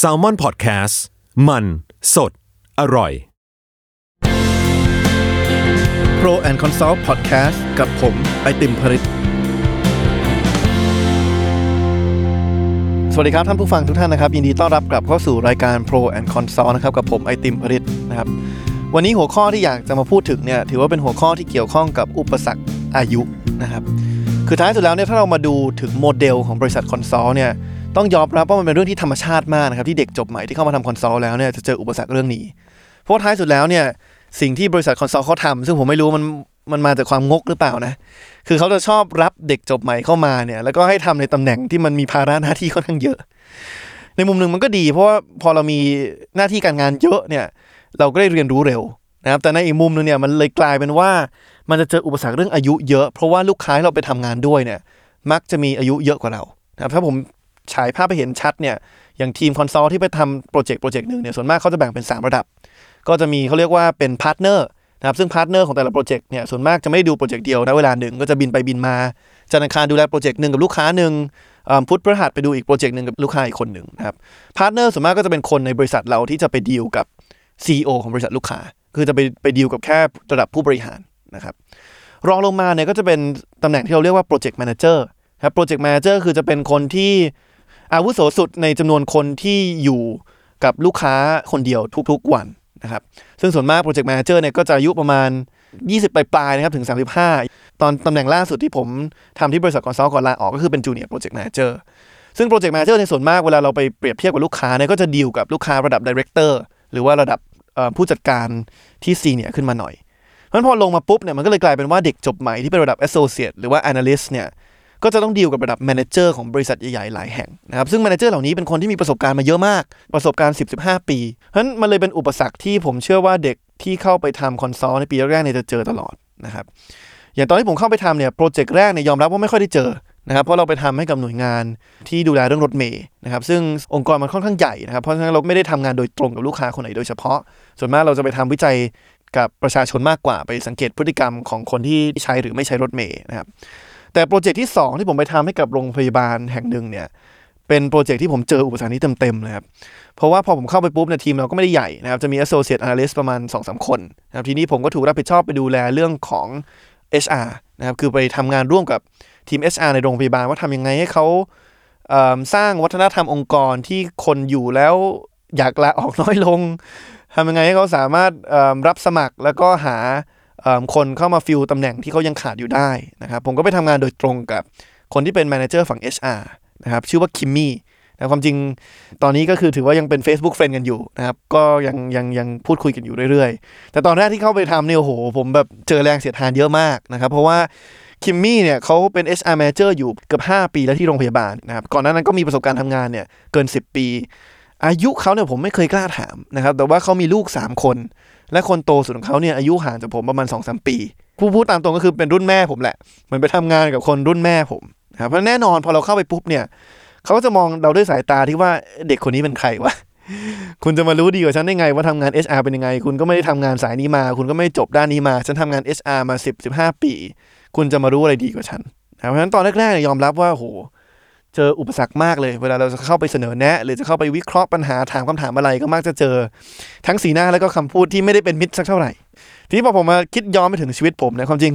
s a l ม o n PODCAST มัน สด อร่อย Pro and Consult Podcast กับผมไอติมผลิตสวัสดีครับ ท่านผู้ฟังทุกท่านนะครับ ยินดีต้อนรับกลับเข้าสู่รายการ Pro and Consult นะครับ กับผมไอติมผลิตนะครับ วันนี้หัวข้อที่อยากจะมาพูดถึงเนี่ยถือว่าเป็นหัวข้อที่เกี่ยวข้องกับอุปสรรคอายุนะครับ คือท้ายสุดแล้วเนี่ยถ้าเรามาดูถึงโมเดลของบริษัท consult เนี่ย ต้องยอมรับว่ามันเป็นเรื่องที่ธรรมชาติมากนะครับที่เด็กจบใหม่ที่เข้ามาทำ consult แล้วเนี่ยจะเจออุปสรรคเรื่องนี้ เพราะว่าท้ายสุดแล้วเนี่ยสิ่งที่บริษัท consult เขาทำซึ่งผมไม่รู้มันมันมาจากความงกหรือเปล่านะ คือเขาจะชอบรับเด็กจบใหม่เข้ามาเนี่ย แล้วก็ให้ทำในตำแหน่งที่มันมีภาระหน้าที่ค่อนข้างเยอะ ในมุมหนึ่งมันก็ดี เพราะว่าพอเรามีหน้าที่การงานเยอะเนี่ย เราก็ได้เรียนรู้เร็วนะครับ แต่ในอีกมุมหนึงเนี่ยมันเลยกลายเป็นว่า มันจะเจออุปสรรคเรื่องอายุเยอะ เพราะว่าลูกค้าที่เราไปทำงานด้วยเนี่ย มักจะมีอายุเยอะกว่าเรานะครับถ้าผม ฉายภาพไปเห็นชัดเนี่ยอย่างทีม consult ที่ไปทำโปรเจกต์โปรเจกต์หนึ่งเนี่ยส่วนมากเขาจะแบ่งเป็น 3 ระดับ ก็จะมีเขาเรียกว่าเป็น partner นะครับซึ่ง partner ของแต่ละโปรเจกต์เนี่ยส่วนมากจะไม่ได้ดูโปรเจกต์เดียวนะเวลาหนึ่งก็จะบินไปบินมาจันทร์อังคารดูแลโปรเจกต์หนึ่งกับลูกค้าหนึ่งพุธพฤหัสไปดูอีกโปรเจกต์หนึ่งกับลูกค้าอีกคนหนึ่งนะครับ partner ส่วนมากก็จะเป็นคนในบริษัทเราที่จะไปดีลกับ CEO ของบริษัทลูกค้า คือจะไปไปดีลกับแค่ระดับผู้บริหารนะครับรองลงมาเนี่ยก็จะเป็นตำแหน่งที่เราเรียกว่า project manager ครับ project manager คือจะเป็นคนที่ อาวุโสสุดในจำนวนคนที่อยู่กับลูกค้าคนเดียวทุกๆวันนะครับซึ่งส่วนมาก project manager เนี่ยก็จะอายุประมาณ 20 ปลายๆนะครับถึง 35 ตอนตำแหน่งล่าสุดที่ผมทำที่บริษัท consult ก่อนลาออกก็คือเป็น junior project manager ซึ่ง project manager ในส่วนมากเวลาเราไปเปรียบเทียบกับลูกค้าเนี่ยก็จะดีลกับลูกค้าระดับ directorหรือว่าระดับผู้จัดการที่ senior ขึ้นมาหน่อยเพราะนั้นพอลงมาปุ๊บเนี่ยมันก็เลยกลายเป็นว่าเด็กจบใหม่ที่เป็นระดับ Associate หรือว่า Analyst เนี่ย ก็จะต้องดีลกับระดับ Manager ของบริษัทใหญ่ๆหลายแห่งนะครับซึ่ง Manager เหล่านี้เป็นคนที่มีประสบการณ์มาเยอะมาก ประสบการณ์ 10-15 ปีเพราะฉะนั้นมันเลยเป็นอุปสรรคที่ผมเชื่อว่าเด็กที่เข้าไปทำ consult ในปีแรกๆเนี่ยจะเจอตลอดนะครับอย่างตอนที่ผมเข้าไปทำเนี่ยโปรเจกต์แรกเนี่ยยอมรับว่าไม่ค่อยได้เจอนะครับเพราะเราไปทำให้กับหน่วยงานที่ดูแลเรื่องรถเมย์นะครับซึ่งองค์กรมันค่อนข้างใหญ่นะครับเพราะฉะนั้นเราไม่ได้ทำงานโดยตรงกับลูกค้าคนไหนโดยเฉพาะ ส่วนมากเราจะไปทำวิจัยกับประชาชนมากกว่า ไปสังเกตพฤติกรรมของคนที่ใช้หรือไม่ใช้รถเมย์นะครับ แต่โปรเจกต์ที่ 2 ที่ผมไปทำให้กับโรงพยาบาลแห่งหนึ่งเนี่ยเป็นโปรเจกต์ที่ผมเจออุปสรรคนี้เต็มๆเลยครับ เพราะว่าพอผมเข้าไปปุ๊บเนี่ยทีมเราก็ไม่ได้ใหญ่นะครับ จะมี associate analyst ประมาณ 2-3 คนนะครับ ทีนี้ผมก็ถูกรับผิดชอบไปดูแลเรื่องของ HR นะครับ คือไปทำงานร่วมกับทีม HR ในโรงพยาบาลว่าทำยังไงให้เขาเสร้างวัฒนธรรมองค์กรที่คนอยู่แล้วอยากลาออกน้อยลงทำยังไงให้เขาสามารถรับสมัครแล้วก็หา คนเข้ามาฟิลตำแหน่งที่เขายังขาดอยู่ได้นะครับผมก็ไปทำงานโดยตรงกับคนที่เป็น manager ฝั่ง HR นะครับชื่อว่าคิมมี่นะความจริงตอนนี้ก็คือถือว่ายังเป็น Facebook Friend กันอยู่นะครับ ก็ยังยังยังพูดคุยกันอยู่เรื่อยๆ แต่ตอนแรกที่เข้าไปทำเนี่ยโอ้โห ผมแบบเจอแรงเสียดทานเยอะมากนะครับ เพราะว่าคิมมี่เนี่ยเขาเป็น HR Manager อยู่เกือบ 5 ปีแล้วที่โรงพยาบาลนะครับ ก่อนหน้านั้นก็มีประสบการณ์ทำงานเนี่ยเกิน 10 ปี อายุเขาเนี่ยผมไม่เคยกล้าถามนะครับ แต่ว่าเขามีลูก 3 คน และคนโตสุดของเขาเนี่ยอายุห่างจากผมประมาณ2-3ปีผู้พูดตามตรงก็คือเป็นรุ่นแม่ผมแหละเหมือนไปทำงานกับคนรุ่นแม่ผมนะครับเพราะแน่นอนพอเราเข้าไปปุ๊บเนี่ยเขาก็จะมองเราด้วยสายตาที่ว่าเด็กคนนี้เป็นใครวะคุณจะมารู้ดีกว่าฉันได้ไงว่าทำงาน HR เป็นยังไง คุณก็ไม่ได้ทำงานสายนี้มา คุณก็ไม่จบด้านนี้มา ฉันทำงาน HR มา 10 15 ปี คุณจะมารู้อะไรดีกว่าฉันนะเพราะฉะนั้นตอนแรกๆยยอมรับว่าโห เจออุปสรรคมากเลย เวลาเราจะเข้าไปเสนอแนะ หรือจะเข้าไปวิเคราะห์ปัญหาถามคำถามอะไรก็มักจะเจอ ทั้งสีหน้าแล้วก็คำพูดที่ไม่ได้เป็นมิตรสักเท่าไหร่ ทีนี้พอผมมาคิดย้อนไปถึงชีวิตผมนะความจริง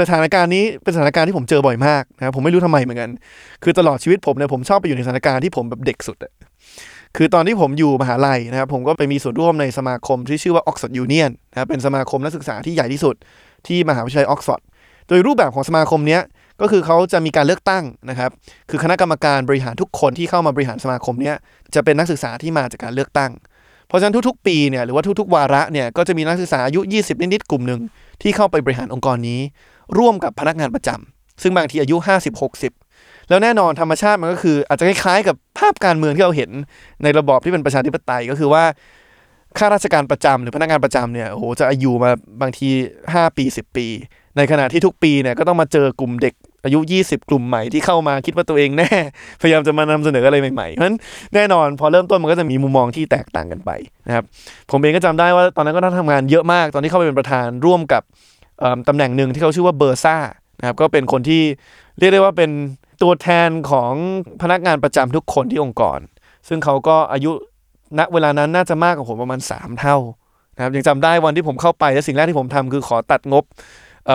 สถานการณ์นี้เป็นสถานการณ์ที่ผมเจอบ่อยมากนะครับผมไม่รู้ทำไมเหมือนกัน คือตลอดชีวิตผมเนี่ยผมชอบไปอยู่ในสถานการณ์ที่ผมแบบเด็กสุดอะคือตอนที่ผมอยู่มหาลัยนะครับผมก็ไปมีส่วนร่วมในสมาคมที่ชื่อว่า Oxford Union นะครับเป็นสมาคมนักศึกษาที่ใหญ่ที่สุดที่มหาวิทยาลัยออกซฟอร์ดโดยรูปแบบของสมาคมเนี้ย ก็คือเขาจะมีการเลือกตั้งนะครับ คือคณะกรรมการบริหารทุกคนที่เข้ามาบริหารสมาคมเนี้ยจะเป็นนักศึกษาที่มาจากการเลือกตั้ง เพราะฉะนั้นทุกๆ ปีเนี่ยหรือว่าทุกๆ วาระเนี่ยก็จะมีนักศึกษาอายุ 20 นิดๆกลุ่มหนึ่งที่เข้าไปบริหารองค์กรนี้ ร่วมกับพนักงานประจำซึ่งบางทีอายุ 50-60 แล้วแน่นอนธรรมชาติมันก็คือ อาจจะคล้ายๆ กับภาพการเมืองที่เราเห็นในระบอบที่เป็นประชาธิปไตยก็คือว่าข้าราชการประจำหรือพนักงานประจำเนี่ยโอ้โหจะอายุมาบางที 5 ปี 10 ปี ในขณะที่ทุกปีเนี่ยก็ต้องมาเจอกลุ่มเด็กอายุ 20 กลุ่มใหม่ที่เข้ามาคิดว่าตัวเองแน่ พยายามจะมานำเสนออะไรใหม่ๆเพราะฉะนั้นแน่นอนพอเริ่มต้นมันก็จะมีมุมมองที่แตกต่างกันไปนะครับผมเองก็จำได้ว่าตอนนั้นก็ต้องทำงานเยอะมากตอนที่เข้าไปเป็นประธานร่วมกับเอิ่มตำแหน่งหนึ่งที่เขาชื่อว่า Bursar นะครับก็เป็นคนที่เรียกได้ว่าเป็นตัวแทนของพนักงานประจำทุกคนที่องค์กร ซึ่งเขาก็อายุณเวลานั้นน่าจะมากกว่าผมประมาณ 3 เท่านะครับยังจำได้วันที่ผมเข้าไปและสิ่งแรกที่ผมทำคือขอตัดงบ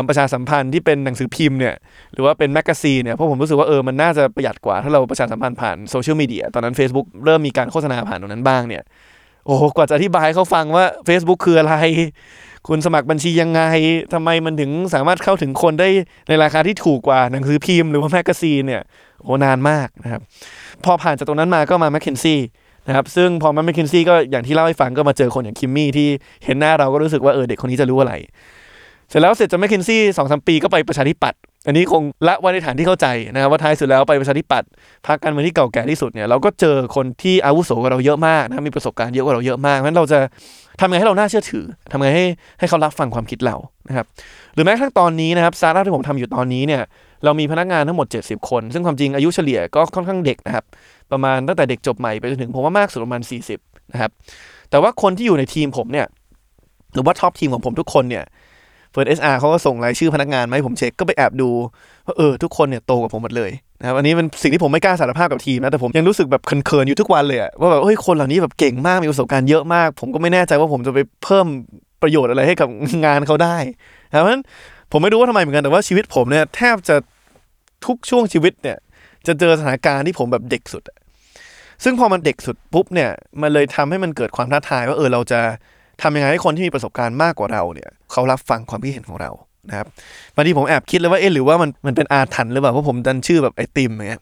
ประชาสัมพันธ์ที่เป็นหนังสือพิมพ์เนี่ยหรือว่าเป็น magazine เนี่ยเพราะผมรู้สึกว่าเออมันน่าจะประหยัดกว่าถ้าเราประชาสัมพันธ์ผ่านโซเชียลมีเดียตอนนั้น Facebook เริ่มมีการโฆษณาผ่านตรงนั้นบ้างเนี่ยโอ้กว่าจะอธิบายเขาฟังว่า Facebook คืออะไร คุณสมัครบัญชียังไงทำไมมันถึงสามารถเข้าถึงคนได้ในราคาที่ถูกกว่าหนังสือพิมพ์หรือว่าแมกกาซีนเนี่ยโอ้นานมากนะครับพอผ่านจากตรงนั้นมาก็มา McKinsey นะครับซึ่งพอมา McKinsey ก็อย่างที่เล่าให้ฟังก็มาเจอคนอย่างคิมมี่ที่เห็นหน้าเราก็รู้สึกว่าเออเด็กคนนี้จะรู้อะไร เสร็จแล้วเสร็จจาก McKinsey สองสามปีก็ไปประชาธิปัตย์อันนี้คงละไว้ในฐานที่เข้าใจนะครับว่าท้ายสุดแล้วไปประชาธิปัตย์พรรคการเมืองที่เก่าแก่ที่สุดเนี่ยเราก็เจอคนที่อาวุโสกว่าเราเยอะมากนะมีประสบการณ์เยอะกว่าเราเยอะมากเพราะฉะนั้นเราจะทำไงให้เราน่าเชื่อถือทำไงให้ให้เขารับฟังความคิดเรานะครับหรือแม้กระทั่งตอนนี้นะครับสตาร์ทอัพที่ผมทำอยู่ตอนนี้เนี่ยเรามีพนักงานทั้งหมด 70 คน ซึ่งความจริงอายุเฉลี่ยก็ค่อนข้างเด็กนะครับประมาณตั้งแต่เด็กจบใหม่ไปจนถึงผมว่ามากสุดประมาณ 40นะครับแต่ว่าคนที่อยู่ในทีมผมเนี่ยหรือว่า top team ของผมทุกคนเนี่ย เพิ่ง HR เขาก็ส่งรายชื่อพนักงานมาให้ผมเช็คก็ไปแอบดูว่าเออทุกคนเนี่ยโตกว่าผมหมดเลยนะครับอันนี้เป็นสิ่งที่ผมไม่กล้าสารภาพกับทีมนะแต่ผมยังรู้สึกแบบเขินๆอยู่ทุกวันเลยอะว่าแบบเฮ้ยคนเหล่านี้แบบเก่งมากมีประสบการณ์เยอะมาก ผมก็ไม่แน่ใจว่าผมจะไปเพิ่มประโยชน์อะไรให้กับงานเขาได้นะครับเพราะฉะนั้นผมไม่รู้ว่าทำไมเหมือนกันแต่ว่าชีวิตผมเนี่ยแทบจะทุกช่วงชีวิตเนี่ยจะเจอสถานการณ์ที่ผมแบบเด็กสุด ซึ่งพอมันเด็กสุดปุ๊บเนี่ยมันเลยทำให้มันเกิดความท้าทายว่าเออเราจะ ทำยังไงให้คนที่มีประสบการณ์มากกว่าเราเนี่ยเขารับฟังความคิดเห็นของเรานะครับบางทีผมแอบคิดเลยว่าเอ๊ะหรือว่ามันมันเป็นอาถรรพ์หรือเปล่าเพราะผมดันชื่อแบบไอติมอย่างเงี้ย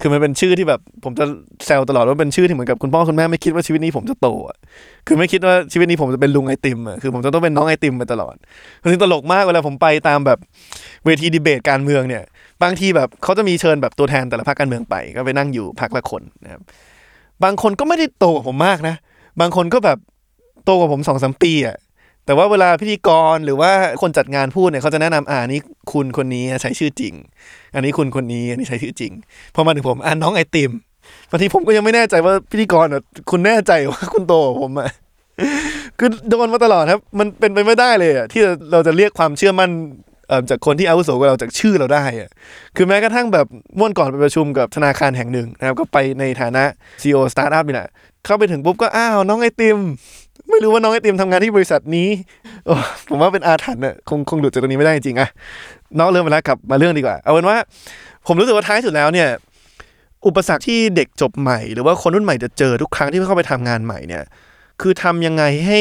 คือมันเป็นชื่อที่แบบผมจะแซวตลอดว่าเป็นชื่อที่เหมือนกับคุณพ่อคุณแม่ไม่คิดว่าชีวิตนี้ผมจะโตอะคือไม่คิดว่าชีวิตนี้ผมจะเป็นลุงไอติมอะคือผมจะต้องเป็นน้องไอติมไปตลอดคือตลกมากเวลาผมไปตามแบบเวทีดีเบตการเมืองเนี่ย บางทีแบบเขาจะมีเชิญแบบตัวแทนแต่ละพรรคการเมืองไปก็ไปนั่งอยู่พรรคละคนนะครับบางคนก็ไม่ได้โตกว่าผมมากนะ บางคนก็แบบ โตกว่าผมสองสามปีอะแต่ว่าเวลาพิธีกรหรือว่าคนจัดงานพูดเนี่ยเขาจะแนะนำอ่านี่คุณคนนี้ใช้ชื่อจริง อันนี้คุณคนนี้อันนี้ใช้ชื่อจริงพอมาถึงผมอ่าน้องไอติมบางทีผมก็ยังไม่แน่ใจว่าพิธีกรอะคุณแน่ใจว่าคุณโตกว่าผมอะคือโดนมาตลอดครับ มันเป็นไปไม่ได้เลยอะที่เราจะเรียกความเชื่อมั่นจากคนที่อาวุโสกว่าเราจากชื่อเราได้อะคือแม้กระทั่งแบบม่วนก่อนไปประชุมกับธนาคารแห่งหนึ่งนะครับ ก็ไปในฐานะ CEO สตาร์ทอัพนี่แหละ เข้าไปถึงปุ๊บก็อ้าวน้องไอติม ไม่รู้ว่าน้องไอติมทำงานที่บริษัทนี้โอ้ผมว่าเป็นอาถรรพ์อะคงคงหลุดจากตรงนี้ไม่ได้จริงๆอะนอกเรื่องไปแล้วกลับมาเรื่องดีกว่า เอาเป็นว่า ผมรู้สึกว่าท้ายสุดแล้วเนี่ย อุปสรรคที่เด็กจบใหม่ หรือว่าคนรุ่นใหม่จะเจอทุกครั้งที่เข้าไปทำงานใหม่เนี่ย คือทำยังไงให้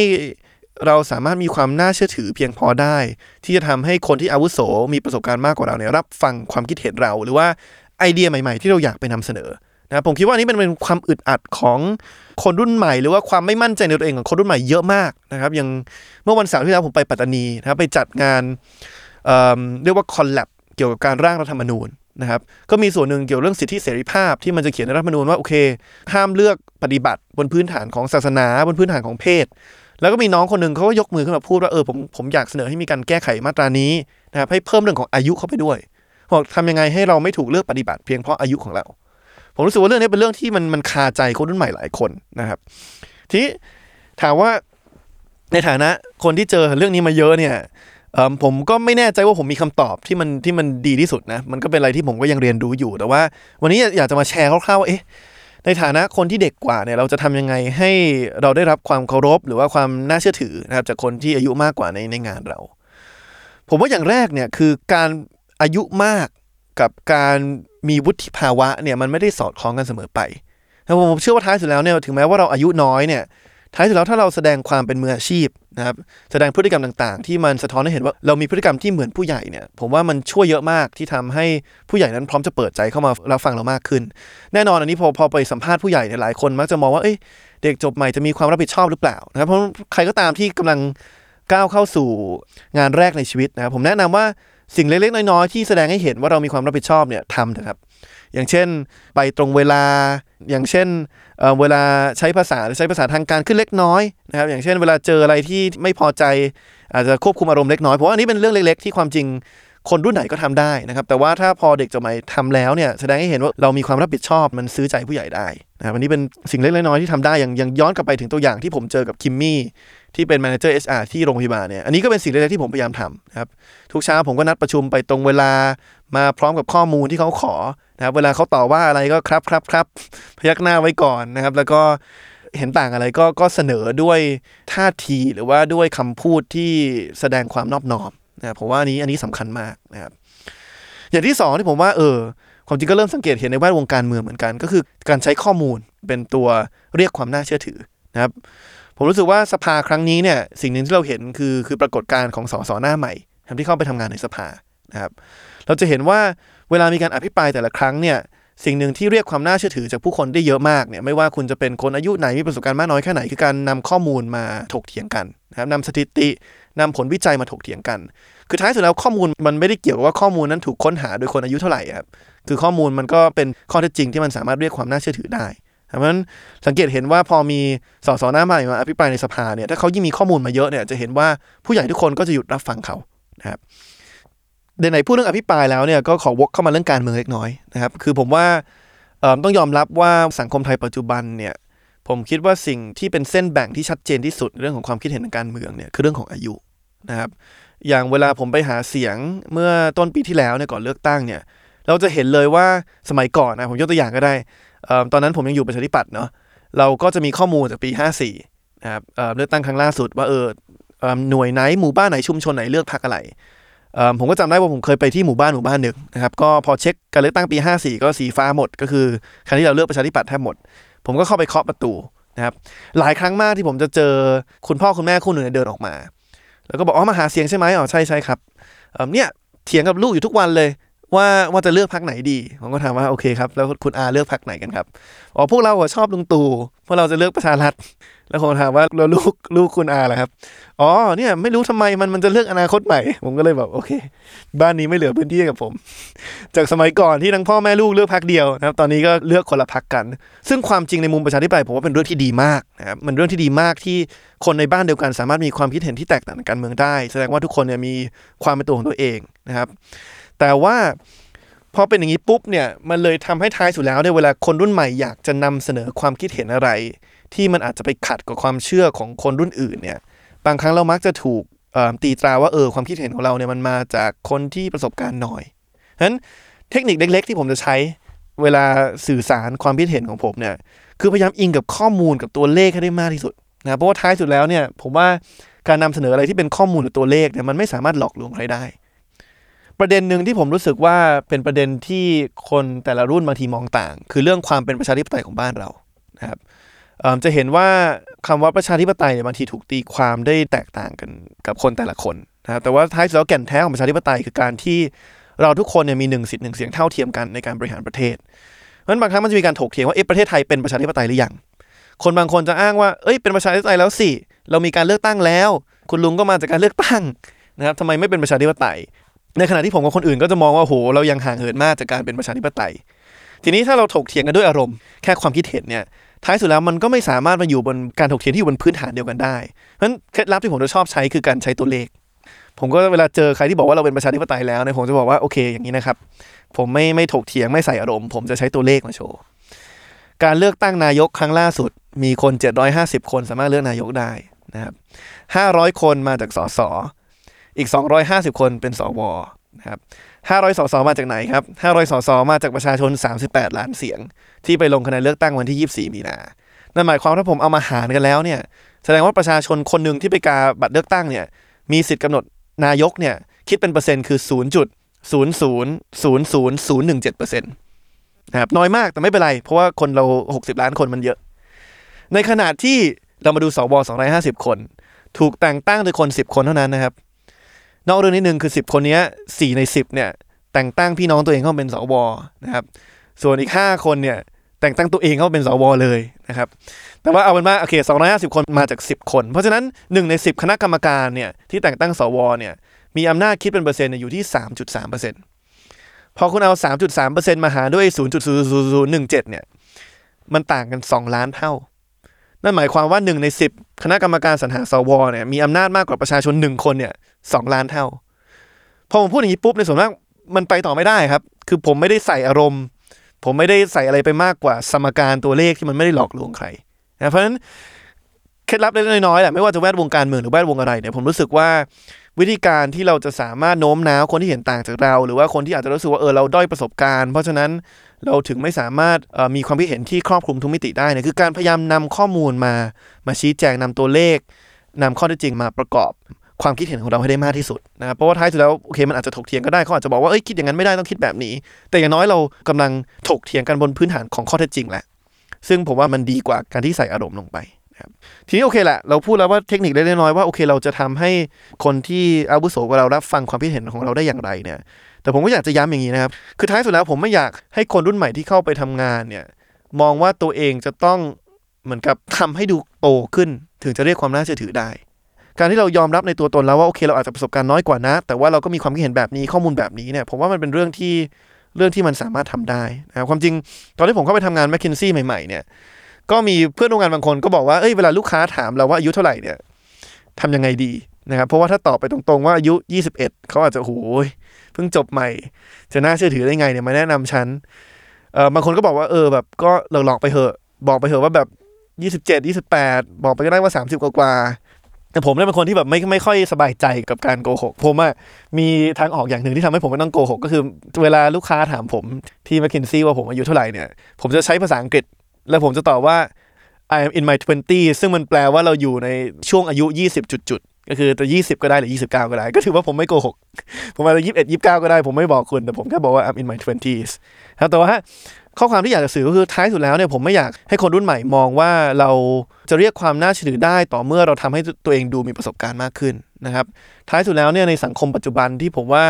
เราสามารถมีความน่าเชื่อถือเพียงพอได้ ที่จะทำให้คนที่อาวุโสมีประสบการณ์มากกว่าเราเนี่ยรับฟังความคิดเห็นเรา หรือว่าไอเดียใหม่ ๆ ที่เราอยากไปนำเสนอ นะผมคิดว่านี้เป็นเป็นความอึดอัดของคนรุ่นใหม่ หรือว่าความไม่มั่นใจในตัวเองของคนรุ่นใหม่เยอะมากนะครับอย่างเมื่อวันเสาร์ที่แล้วผมไปปัตตานีนะครับไปจัดงานเเรียกว่าคอลแลบเกี่ยวกับการร่างรัฐธรรมนูญนะครับก็มีส่วนหนึ่งเกี่ยวเรื่องสิทธิเสรีภาพที่มันจะเขียนในรัฐธรรมนูญว่าโอเค ห้ามเลือกปฏิบัติบนพื้นฐานของศาสนาบนพื้นฐานของเพศ แล้วก็มีน้องคนหนึ่งเขาก็ยกมือขึ้นมาพูดว่าเออผมผมอยากเสนอให้มีการแก้ไขมาตรานี้นะครับให้เพิ่มเรื่องของอายุเข้าไปด้วยบอกทำยังไงให้เราไม่ถูกเลือกปฏิบัติเพียงเพราะอายุของเรา ผมรู้สึกว่าเรื่องนี้เป็นเรื่องที่มันมันคาใจคนรุ่นใหม่หลายคนนะครับ ทีถามว่าในฐานะคนที่เจอเรื่องนี้มาเยอะเนี่ยผมก็ไม่แน่ใจว่าผมมีคำตอบที่มันที่มันดีที่สุดนะ มันก็เป็นอะไรที่ผมก็ยังเรียนรู้อยู่ แต่ว่า วันนี้อยากจะมาแชร์คร่าวๆว่าเอ๊ะในฐานะคนที่เด็กกว่าเนี่ยเราจะทำยังไงให้เราได้รับความเคารพ หรือว่าความน่าเชื่อถือนะครับจากคนที่อายุมากกว่าในในงานเรา ผมว่าอย่างแรกเนี่ยคือการอายุมาก กับการมีวุฒิภาวะเนี่ยมันไม่ได้สอดคล้องกันเสมอไปแต่ผมเชื่อว่าท้ายสุดแล้วเนี่ยถึงแม้ว่าเราอายุน้อยเนี่ยท้ายสุดแล้วถ้าเราแสดงความเป็นมืออาชีพนะครับแสดงพฤติกรรมต่างๆ ที่มันสะท้อนให้เห็นว่าเรามีพฤติกรรมที่เหมือนผู้ใหญ่เนี่ยผมว่ามันช่วยเยอะมากที่ทำให้ผู้ใหญ่นั้นพร้อมจะเปิดใจเข้ามารับฟังเรามากขึ้น แน่นอนอันนี้พอพอไปสัมภาษณ์ผู้ใหญ่เนี่ยหลายคนมักจะมองว่าเอ้ยเด็กจบใหม่จะมีความรับผิดชอบหรือเปล่านะครับเพราะใครก็ตามที่กำลังก้าวเข้าสู่งานแรกในชีวิตนะครับผมแนะนำว่า สิ่งเล็กๆ น้อยๆ ที่แสดงให้เห็นว่าเรามีความรับผิดชอบเนี่ยทำเถอะครับ อย่างเช่น ไปตรงเวลา อย่างเช่นเเวลาใช้ภาษาใช้ภาษาทางการขึ้นเล็กน้อยนะครับ อย่างเช่น เวลาเจออะไรที่ไม่พอใจ อาจจะควบคุมอารมณ์เล็กน้อย เพราะว่าอันนี้เป็นเรื่องเล็กๆ ที่ความจริงคนรุ่นไหนก็ทำได้นะครับ แต่ว่าถ้าพอเด็กจบใหม่ทำแล้วเนี่ยแสดงให้เห็นว่าเรามีความรับผิดชอบมันซื้อใจผู้ใหญ่ได้นะครับอันนี้เป็นสิ่งเล็กๆน้อยๆที่ทำได้อย่างย้อนกลับไปถึงตัวอย่างที่ผมเจอกับคิมมี่ ที่เป็น manager HR ที่โรงพยาบาลเนี่ย อันนี้ก็เป็นสิ่งเล็กๆที่ผมพยายามทำนะครับ ทุกเช้าผมก็นัดประชุมไปตรงเวลามาพร้อมกับข้อมูลที่เขาขอนะครับ เวลาเขาต่อว่าอะไรก็ครับครับครับพยักหน้าไว้ก่อนนะครับ แล้วก็เห็นต่างอะไรก็ก็เสนอด้วยท่าทีหรือว่าด้วยคำพูดที่แสดงความนอบน้อมนะครับผมว่านี้อันนี้สำคัญมากนะครับ อย่างที่สองที่ผมว่าเออความจริงก็เริ่มสังเกตเห็นในแวดวงการเมืองเหมือนกัน ก็คือการใช้ข้อมูลเป็นตัวเรียกความน่าเชื่อถือนะครับ ผมรู้สึกว่าสภาครั้งนี้เนี่ยสิ่งหนึ่งที่เราเห็นคือคือปรากฏการณ์ของสสหน้าใหม่ที่เข้าไปทำงานในสภานะครับ เราจะเห็นว่าเวลามีการอภิปรายแต่ละครั้งเนี่ยสิ่งหนึ่งที่เรียกความน่าเชื่อถือจากผู้คนได้เยอะมากเนี่ยไม่ว่าคุณจะเป็นคนอายุไหนมีประสบการณ์มากน้อยแค่ไหนคือการนำข้อมูลมาถกเถียงกันนะครับนำสถิตินำผลวิจัยมาถกเถียงกัน คือท้ายสุดแล้วข้อมูลมันไม่ได้เกี่ยวกับว่าข้อมูลนั้นถูกค้นหาโดยคนอายุเท่าไหร่ครับคือข้อมูลมันก็เป็นข้อเท็จจริงที่มันสามารถเรียกความน่าเชื่อถือได้ เพราะฉะนั้นสังเกตเห็นว่าพอมีสสหน้าใหม่มาอภิปรายในสภาเนี่ยถ้าเขายิ่งมีข้อมูลมาเยอะเนี่ยจะเห็นว่าผู้ใหญ่ทุกคนก็จะหยุดรับฟังเขานะครับในไหนพูดเรื่องอภิปรายแล้วเนี่ยก็ขอวกเข้ามาเรื่องการเมืองเล็กน้อยนะครับ คือผมว่าต้องยอมรับว่าสังคมไทยปัจจุบันเนี่ยผมคิดว่าสิ่งที่เป็นเส้นแบ่งที่ชัดเจนที่สุดเรื่องของความคิดเห็นทางการเมืองเนี่ยคือเรื่องของอายุนะครับ อย่างเวลาผมไปหาเสียงเมื่อต้นปีที่แล้วเนี่ยก่อนเลือกตั้งเนี่ย เราจะเห็นเลยว่าสมัยก่อนนะผมยกตัวอย่างก็ได้ ตอนนั้นผมยังอยู่ประชาธิปัตย์เนาะเราก็จะมีข้อมูลจากปี 54นะครับเเลือกตั้งครั้งล่าสุดว่าเออหน่วยไหนหมู่บ้านไหนชุมชนไหนเลือกพรรคอะไรผมก็จำได้ว่าผมเคยไปที่หมู่บ้านหมู่บ้านหนึ่งนะครับก็พอเช็คการเลือกตั้งปี 54 ก็สีฟ้าหมด ก็คือครั้งที่เราเลือกประชาธิปัตย์แทบหมด ผมก็เข้าไปเคาะประตูนะครับหลายครั้งมากที่ผมจะเจอคุณพ่อคุณแม่คู่หนึ่งเดินออกมา แล้วก็บอกอ๋อมาหาเสียงใช่ไหมอ๋อใช่ใช่ครับเเนี่ยเถียงกับลูกอยู่ทุกวันเลย ว่าว่าจะเลือกพักไหนดี ผมก็ถามว่าโอเคครับ แล้วคุณอาเลือกพักไหนกันครับอ๋อพวกเราชอบลุงตู่พวกเราจะเลือกประชารัฐแล้วผมถามว่าแล้วลูกลูกคุณอาล่ะครับอ๋อเนี่ยไม่รู้ทำไมมันมันจะเลือกอนาคตใหม่ ผมก็เลยแบบโอเค บ้านนี้ไม่เหลือพื้นที่กับผม จากสมัยก่อนที่ทั้งพ่อแม่ลูกเลือกพักเดียวนะครับ ตอนนี้ก็เลือกคนละพักกัน ซึ่งความจริงในมุมประชาธิปไตยผมว่าเป็นเรื่องที่ดีมากนะครับมันเรื่องที่ดีมากที่คนในบ้านเดียวกันสามารถมีความคิดเห็นที่แตกต่างการเมืองได้ แสดงว่าทุกคนเนี่ยมีความเป็นตัวของตัวเองนะครับ แต่ว่าพอเป็นอย่างนี้ปุ๊บเนี่ยมันเลยทำให้ท้ายสุดแล้วเนี่ยเวลาคนรุ่นใหม่อยากจะนำเสนอความคิดเห็นอะไร ที่มันอาจจะไปขัดกับความเชื่อของคนรุ่นอื่นเนี่ยบางครั้งเรามักจะถูกตีตราว่าเออความคิดเห็นของเราเนี่ยมันมาจากคนที่ประสบการณ์น้อยฉะนั้นเทคนิคเล็ก ๆ ที่ผมจะใช้เวลาสื่อสารความคิดเห็นของผมเนี่ยคือพยายามอิงกับข้อมูลกับตัวเลขให้ได้มากที่สุดนะเพราะว่าท้ายสุดแล้วเนี่ยผมว่าการนำเสนออะไรที่เป็นข้อมูลหรือตัวเลขเนี่ยมันไม่สามารถหลอกลวงใครได้ ประเด็นหนึ่งที่ผมรู้สึกว่าเป็นประเด็นที่คนแต่ละรุ่นบางทีมองต่าง คือเรื่องความเป็นประชาธิปไตยของบ้านเรานะครับจะเห็นว่าคำว่าประชาธิปไตยเนี่ยบางทีถูกตีความได้แตกต่างกันกับคนแต่ละคนนะครับแต่ว่าท้ายสุดแล้วแก่นแท้ของประชาธิปไตยคือการที่เราทุกคนเนี่ยมีหนึ่งสิทธิ์หนึ่งเสียงเท่าเทียมกันในการบริหารประเทศเพราะฉะนั้นบางครั้งมันจะมีการถกเถียงว่าเอ๊ะประเทศไทยเป็นประชาธิปไตยหรือยังคนบางคนจะอ้างว่าเอ้ยเป็นประชาธิปไตยแล้วสิเรามีการเลือกตั้งแล้ว คุณลุงก็มาจากการเลือกตั้งนะครับทำไมไม่เป็นประชาธิปไตย ในขณะที่ผมกับคนอื่นก็จะมองว่าโหเรายังห่างเหินมากจากการเป็นประชาธิปไตย ทีนี้ถ้าเราถกเถียงกันด้วยอารมณ์แค่ความคิดเห็นเนี่ยท้ายสุดแล้วมันก็ไม่สามารถมาอยู่บนการถกเถียงที่อยู่บนพื้นฐานเดียวกันได้เพราะฉะนั้นเคล็ดลับที่ผมจะชอบใช้คือการใช้ตัวเลข ผมก็เวลาเจอใครที่บอกว่าเราเป็นประชาธิปไตยแล้วเนี่ยผมจะบอกว่าโอเคอย่างนี้นะครับ ผมไม่ไม่ถกเถียงไม่ใส่อารมณ์ ผมจะใช้ตัวเลขมาโชว์การเลือกตั้งนายกครั้งล่าสุด มีคน 750 คนสามารถเลือกนายกได้นะครับ500 คนมาจากสส อีก 250 คนเป็นสวนะครับ500สสมาจากไหนครับ500สสมาจากประชาชน 38 ล้านเสียง ที่ไปลงคะแนนเลือกตั้งวันที่ 24 มีนานั่นหมายความว่าถ้าผมเอามาหารกันแล้วเนี่ยแสดงว่าประชาชนคนหนึ่งที่ไปกาบัตรเลือกตั้งเนี่ยมีสิทธิ์กำหนดนายกเนี่ยคิดเป็นเปอร์เซ็นต์คือ 0.0000017เปอร์เซ็นต์นะครับน้อยมากแต่ไม่เป็นไร เพราะว่าคนเรา 60 ล้านคนมันเยอะ ในขณะที่เรามาดูสว250 คน ถูกแต่งตั้งโดยคน 10 คนเท่านั้นนะครับ นอกเรื่องนิดนึงคือ 10 คนนี้4ใน 10เนี่ยแต่งตั้งพี่น้องตัวเองเข้าเป็นสวนะครับส่วนอีก 5 คนเนี่ยแต่งตั้งตัวเองเข้าเป็นสวเลยนะครับแต่ว่าเอาเป็นว่าโอเค250 คนมาจาก 10 คน เพราะฉะนั้น 1 ใน 10 คณะกรรมการเนี่ยที่แต่งตั้งสวเนี่ยมีอำนาจคิดเป็นเปอร์เซ็นต์เนี่ยอยู่ที่ 3.3%พอคุณเอา 3.3%มาหารด้วย 0.0017เนี่ยมันต่างกัน 2 ล้านเท่า นั่นหมายความว่า 1 ใน 10 คณะกรรมการสรรหาสวเนี่ยมีอำนาจมากกว่าประชาชน 1 คนเนี่ย2ล้านเท่า พอผมพูดอย่างนี้ปุ๊บในส่วนมากมันไปต่อไม่ได้ครับ คือผมไม่ได้ใส่อารมณ์ ผมไม่ได้ใส่อะไรไปมากกว่าสมการตัวเลขที่มันไม่ได้หลอกลวงใครนะเพราะฉะนั้นเคล็ดลับเล็กน้อยๆแหละไม่ว่าจะแวดวงการเมืองหรือแวดวงอะไรเนี่ยผมรู้สึกว่า วิธีการที่เราจะสามารถโน้มน้าวคนที่เห็นต่างจากเรา หรือว่าคนที่อาจจะรู้สึกว่าเออเราด้อยประสบการณ์ เพราะฉะนั้นเราถึงไม่สามารถมีความคิดเห็นที่ครอบคลุมทุกมิติได้นี่ยคือการพยายามนำข้อมูลมา มาชี้แจงนำตัวเลขนำข้อเท็จจริงมาประกอบความคิดเห็นของเราให้ได้มากที่สุดนะครับเพราะว่าท้ายสุดแล้วโอเคมันอาจจะถกเถียงก็ได้เขาอาจจะบอกว่าเอ้ยคิดอย่างนั้นไม่ได้ต้องคิดแบบนี้ แต่อย่างน้อยเรากำลังถกเถียงกันบนพื้นฐานของข้อเท็จจริงแหละซึ่งผมว่ามันดีกว่าการที่ใส่อารมณ์ลงไป นะครับทีนี้โอเคแหละเราพูดแล้วว่าเทคนิคเล็กๆน้อยๆว่าโอเคเราจะทำให้คนที่อาวุโสกว่าเรารับฟังความคิดเห็นของเราได้อย่างไรเนี่ย แต่ผมก็อยากจะย้ำอย่างนี้นะครับ คือท้ายสุดแล้วผมไม่อยากให้คนรุ่นใหม่ที่เข้าไปทำงานเนี่ย มองว่าตัวเองจะต้องเหมือนกับทำให้ดูโตขึ้น ถึงจะเรียกความน่าเชื่อถือได้ การที่เรายอมรับในตัวตนแล้วว่าโอเค เราอาจจะประสบการณ์น้อยกว่านะ แต่ว่าเราก็มีความคิดเห็นแบบนี้ข้อมูลแบบนี้เนี่ยผมว่ามันเป็นเรื่องที่เรื่องที่มันสามารถทำได้นะครับความจริงตอนที่ผมเข้าไปทำงานแมคคินซี่ใหม่ๆเนี่ย ก็มีเพื่อนร่วมงานบางคนก็บอกว่าเอ้ยเวลาลูกค้าถามเราว่าอายุเท่าไหร่เนี่ยทำยังไงดีนะครับ เพราะว่าถ้าตอบไปตรงๆว่าอายุ 21 เขาอาจจะโอ้โหเพิ่งจบใหม่ จะน่าเชื่อถือได้ไงเนี่ยมาแนะนำฉันเออบางคนก็บอกว่าเออแบบก็หลอกๆไปเถอะบอกไปเถอะว่าแบบยี่สิบเจ็ดยี่สิบแปดบอกไปก็ได้ว่าสามสิบกว่าแต่ผมเนี่ยเป็นคนที่แบบไม่ไม่ค่อยสบายใจกับการโกหก ผมอะมีทางออกอย่างหนึ่งที่ทำให้ผมไม่ต้องโกหก ก็คือ เวลาลูกค้าถามผมที่ m c k เคนซี่ว่าผมอายุเท่าไหร่เนี่ย ผมจะใช้ภาษาอังกฤษ แล้วผมจะตอบว่า I am in my 20 ซึ่งมันแปลว่าเราอยู่ในช่วงอายุ 20 จุดๆก็คือจะ20ก็ได้หรือ29ก็ได้ ก็ถือว่าผมไม่โกหก ผมอาจจะ21 29ก็ได้ ผมไม่บอกคุณ แต่ผมแค่บอกว่า I'm in my 20s ครับแต่ว่าข้อความที่อยากจะสื่อก็คือท้ายสุดแล้วเนี่ยผมไม่อยากให้คนรุ่นใหม่มองว่าเราจะเรียกความน่าเชื่อถือได้ต่อเมื่อเราทำให้ตัวเองดูมีประสบการณ์มากขึ้นนะครับ ท้ายสุดแล้วเนี่ยในสังคมปัจจุบันที่ผมว่า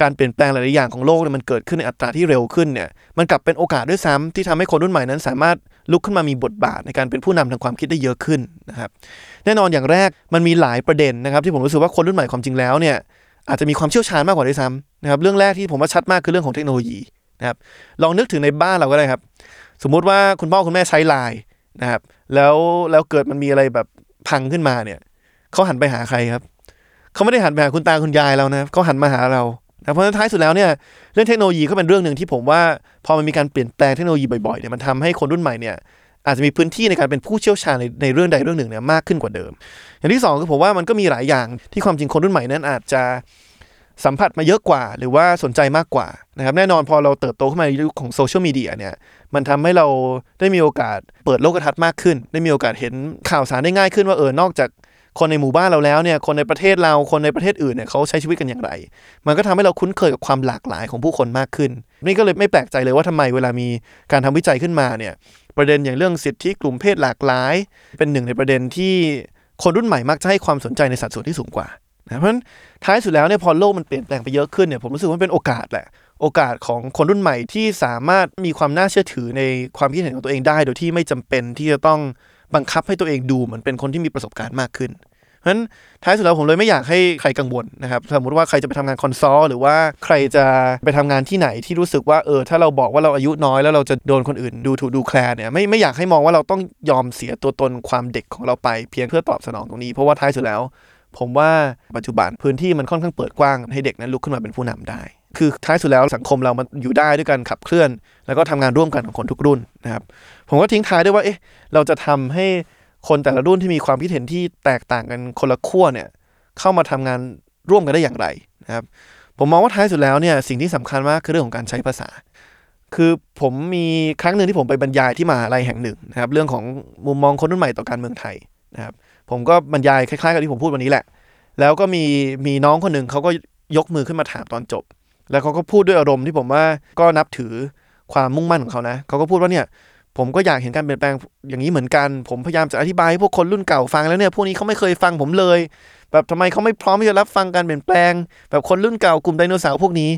การเปลี่ยนแปลงหลายๆอย่างของโลกเนี่ยมันเกิดขึ้นในอัตราที่เร็วขึ้นเนี่ยมันกลับเป็นโอกาสด้วยซ้ำที่ทำให้คนรุ่นใหม่นั้น สามารถลุกขึ้นมามีบทบาทในการเป็นผู้นำทางความคิดได้เยอะขึ้นนะครับแน่นอนอย่างแรกมันมีหลายประเด็นนะครับ ที่ผมรู้สึกว่าคนรุ่นใหม่ความจริงแล้วเนี่ยอาจจะมีความเชี่ยวชาญมากกว่าด้วยซ้ำนะครับเรื่องแรกที่ผมว่าชัดมากคือเรื่องของเทคโนโลยีนะครับลองนึกถึงในบ้านเราก็ได้ครับ สมมุติว่าคุณพ่อคุณแม่ใช้ไลน์นะครับแล้วแล้วเกิดมันมีอะไรแบบพังขึ้นมาเนี่ยเขาหันไปหาใครครับเขาไม่ได้หันไปหาคุณตาคุณยายเรานะเขาหันมาหาเรา นะเพราะฉะนั้นท้ายสุดแล้วเนี่ยเรื่องเทคโนโลยีก็เป็นเรื่องหนึ่งที่ผมว่าพอมันมีการเปลี่ยนแปลงเทคโนโลยีบ่อยๆเนี่ยมันทำให้คนรุ่นใหม่เนี่ยอาจจะมีพื้นที่ในการเป็นผู้เชี่ยวชาญในในเรื่องใดเรื่องหนึ่งเนี่ยมากขึ้นกว่าเดิม อย่างที่สองคือผมว่ามันก็มีหลายอย่างที่ความจริงคนรุ่นใหม่นั้นอาจจะสัมผัสมาเยอะกว่า หรือว่าสนใจมากกว่านะครับแน่นอนพอเราเติบโตขึ้นมาในยุคของโซเชียลมีเดียเนี่ยมันทำให้เราได้มีโอกาสเปิดโลกทัศน์มากขึ้น ได้มีโอกาสเห็นข่าวสารได้ง่ายขึ้นว่าเออนอกจาก คนในหมู่บ้านเราแล้วเนี่ยคนในประเทศเราคนในประเทศอื่นเนี่ยเขาใช้ชีวิตกันอย่างไร มันก็ทำให้เราคุ้นเคยกับความหลากหลายของผู้คนมากขึ้น นี่ก็เลยไม่แปลกใจเลยว่าทำไมเวลามีการทำวิจัยขึ้นมาเนี่ยประเด็นอย่างเรื่องสิทธิกลุ่มเพศหลากหลาย เป็นหนึ่งในประเด็นที่คนรุ่นใหม่มักจะให้ความสนใจในสัดส่วนที่สูงกว่านะเพราะฉะนั้นท้ายสุดแล้วเนี่ยพอโลกมันเปลี่ยนแปลงไปเยอะขึ้นเนี่ยผมรู้สึกว่าเป็นโอกาสแหละโอกาสของคนรุ่นใหม่ที่สามารถมีความน่าเชื่อถือในความคิดเห็นของตัวเองได้ โดยที่ไม่จำเป็นที่จะต้อง บังคับให้ตัวเองดูเหมือนเป็นคนที่มีประสบการณ์มากขึ้น เพราะฉะนั้นท้ายสุดแล้วผมเลยไม่อยากให้ใครกังวลนะครับ สมมติว่าใครจะไปทำงานคอนซัลหรือว่าใครจะไปทำงานที่ไหนที่รู้สึกว่าเออถ้าเราบอกว่าเราอายุน้อยแล้วเราจะโดนคนอื่นดูถูกดูแคลนเนี่ยไม่ไม่อยากให้มองว่าเราต้องยอมเสียตัวตนความเด็กของเราไปเพียงเพื่อตอบสนองตรงนี้ เพราะว่าท้ายสุดแล้ว ผมว่าปัจจุบันพื้นที่มันค่อนข้างเปิดกว้างให้เด็กนั้นลุกขึ้นมาเป็นผู้นำได้ คือท้ายสุดแล้วสังคมเรามันอยู่ได้ด้วยการขับเคลื่อน แล้วก็ทำงานร่วมกันของคนทุกรุ่นนะครับผมก็ทิ้งท้ายด้วยว่าเอ๊ะเราจะทำให้คนแต่ละรุ่นที่มีความคิดเห็นที่แตกต่างกันคนละขั้วเนี่ยเข้ามาทำงานร่วมกันได้อย่างไรนะครับผมมองว่าท้ายสุดแล้วเนี่ยสิ่งที่สำคัญมากคือเรื่องของการใช้ภาษา คือผมมีครั้งหนึ่งที่ผมไปบรรยายที่มหาลัยแห่งหนึ่งนะครับเรื่องของมุมมองคนรุ่นใหม่ต่อการเมืองไทยนะครับผมก็บรรยายคล้ายๆกับที่ผมพูดวันนี้แหละ แล้วก็มีมีน้องคนหนึ่งเขาก็ยกมือขึ้นมาถามตอนจบ แล้วเขาก็พูดด้วยอารมณ์ที่ผมว่าก็นับถือความมุ่งมั่นของเขานะเขาก็พูดว่าเนี่ยผมก็อยากเห็นการเปลี่ยนแปลงอย่างนี้เหมือนกัน ผมพยายามจะอธิบายให้พวกคนรุ่นเก่าฟังแล้วเนี่ย พวกนี้เขาไม่เคยฟังผมเลย แบบทำไมเขาไม่พร้อมที่จะรับฟังการเปลี่ยนแปลง แบบคนรุ่นเก่ากลุ่มไดโนเสาร์พวกนี้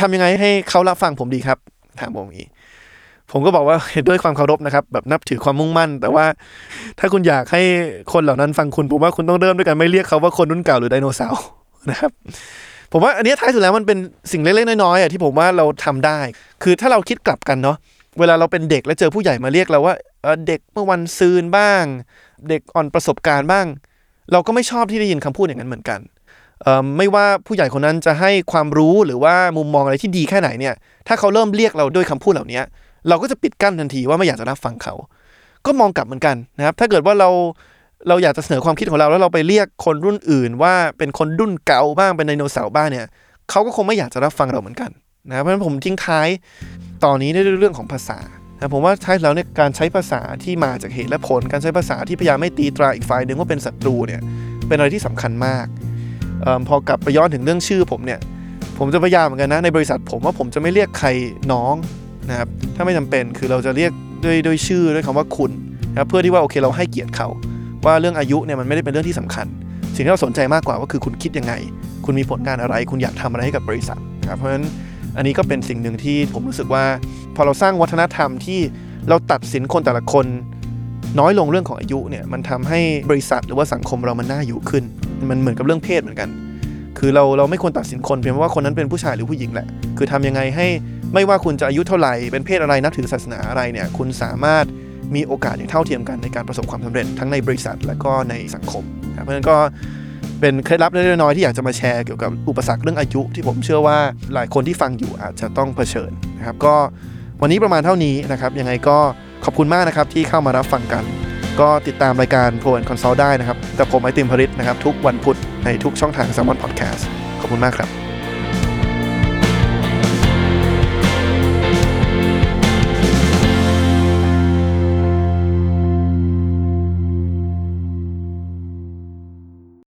ทำยังไงให้เขารับฟังผมดีครับ ถามผมอย่างนี้ผมก็บอกว่าเห็นด้วยความเคารพนะครับ แบบนับถือความมุ่งมั่น แต่ว่าถ้าคุณอยากให้คนเหล่านั้นฟังคุณผมว่าคุณต้องเริ่มด้วยกันไม่เรียกเขาว่าคนรุ่นเก่าหรือไดโนเสาร์นะครับ ผมว่าอันนี้ท้ายสุดแล้วมันเป็นสิ่งเล็กๆน้อยๆอะที่ผมว่าเราทำได้ คือถ้าเราคิดกลับกันเนาะเวลาเราเป็นเด็กแล้วเจอผู้ใหญ่มาเรียกเราว่าเด็กเมื่อวันซืนบ้าง เด็กอ่อนประสบการณ์บ้าง เราก็ไม่ชอบที่ได้ยินคำพูดอย่างนั้นเหมือนกันไม่ว่าผู้ใหญ่คนนั้นจะให้ความรู้หรือว่ามุมมองอะไรที่ดีแค่ไหนเนี่ย ถ้าเขาเริ่มเรียกเราด้วยคำพูดเหล่านี้เราก็จะปิดกั้นทันทีว่าไม่อยากจะรับฟังเขา ก็มองกลับเหมือนกันนะครับ ถ้าเกิดว่าเรา เราอยากจะเสนอความคิดของเราแล้วเราไปเรียกคนรุ่นอื่น ว่าเป็นคนรุ่นเก่าบ้างเป็นไดโนเสาร์บ้างเนี่ยเขาก็คงไม่อยากจะรับฟังเราเหมือนกันนะเพราะฉะนั้นผมทิ้งท้ายตอนนี้ด้วยเรื่องของภาษานะผมว่าท้ายแล้วเนี่ยการใช้ภาษาที่มาจากเหตุและผล การใช้ภาษาที่พยายามไม่ตีตราอีกฝ่ายหนึ่งว่าเป็นศัตรูเนี่ยเป็นอะไรที่สำคัญมากออพอกลับไปย้อนถึงเรื่องชื่อผมเนี่ยผมจะพยายามเหมือนกันนะในบริษัทผมว่าผมจะไม่เรียกใครน้องนะครับถ้าไม่จำเป็นคือเราจะเรียกด้วยด้วยชื่อด้วยคำว่าคุณนะเพื่อที่ว่าโอเคเราให้เกียรติเขา ว่าเรื่องอายุเนี่ยมันไม่ได้เป็นเรื่องที่สำคัญ สิ่งที่เราสนใจมากกว่าก็คือคุณคิดยังไง คุณมีผลงานอะไร คุณอยากทำอะไรให้กับบริษัทครับเพราะฉะนั้นอันนี้ก็เป็นสิ่งหนึ่งที่ผมรู้สึกว่า พอเราสร้างวัฒนธรรมที่เราตัดสินคนแต่ละคนน้อยลงเรื่องของอายุเนี่ยมันทำให้บริษัทหรือว่าสังคมเรามันน่าอยู่ขึ้น มันเหมือนกับเรื่องเพศเหมือนกัน คือเราเราไม่ควรตัดสินคนเพียงเพราะว่าคนนั้นเป็นผู้ชายหรือผู้หญิงแหละ คือทำยังไงให้ไม่ว่าคุณจะอายุเท่าไหร่เป็นเพศอะไรนับถือศาสนาอะไรเนี่ยคุณสามารถ มีโอกาสอย่างเท่าเทียมกันในการประสบความสำเร็จทั้งในบริษัทและก็ในสังคม เพราะฉะนั้นก็เป็นเคล็ดลับเล็กๆน้อยๆที่อยากจะมาแชร์เกี่ยวกับอุปสรรคเรื่องอายุ ที่ผมเชื่อว่าหลายคนที่ฟังอยู่อาจจะต้องเผชิญนะครับก็วันนี้ประมาณเท่านี้นะครับยังไงก็ขอบคุณมากนะครับที่เข้ามารับฟังกัน ก็ติดตามรายการ Pro and Consult ได้นะครับกับผมไอติมพริตนะครับทุกวันพุธในทุกช่องทาง s ซ m o n Podcast ขอบคุณมากครับ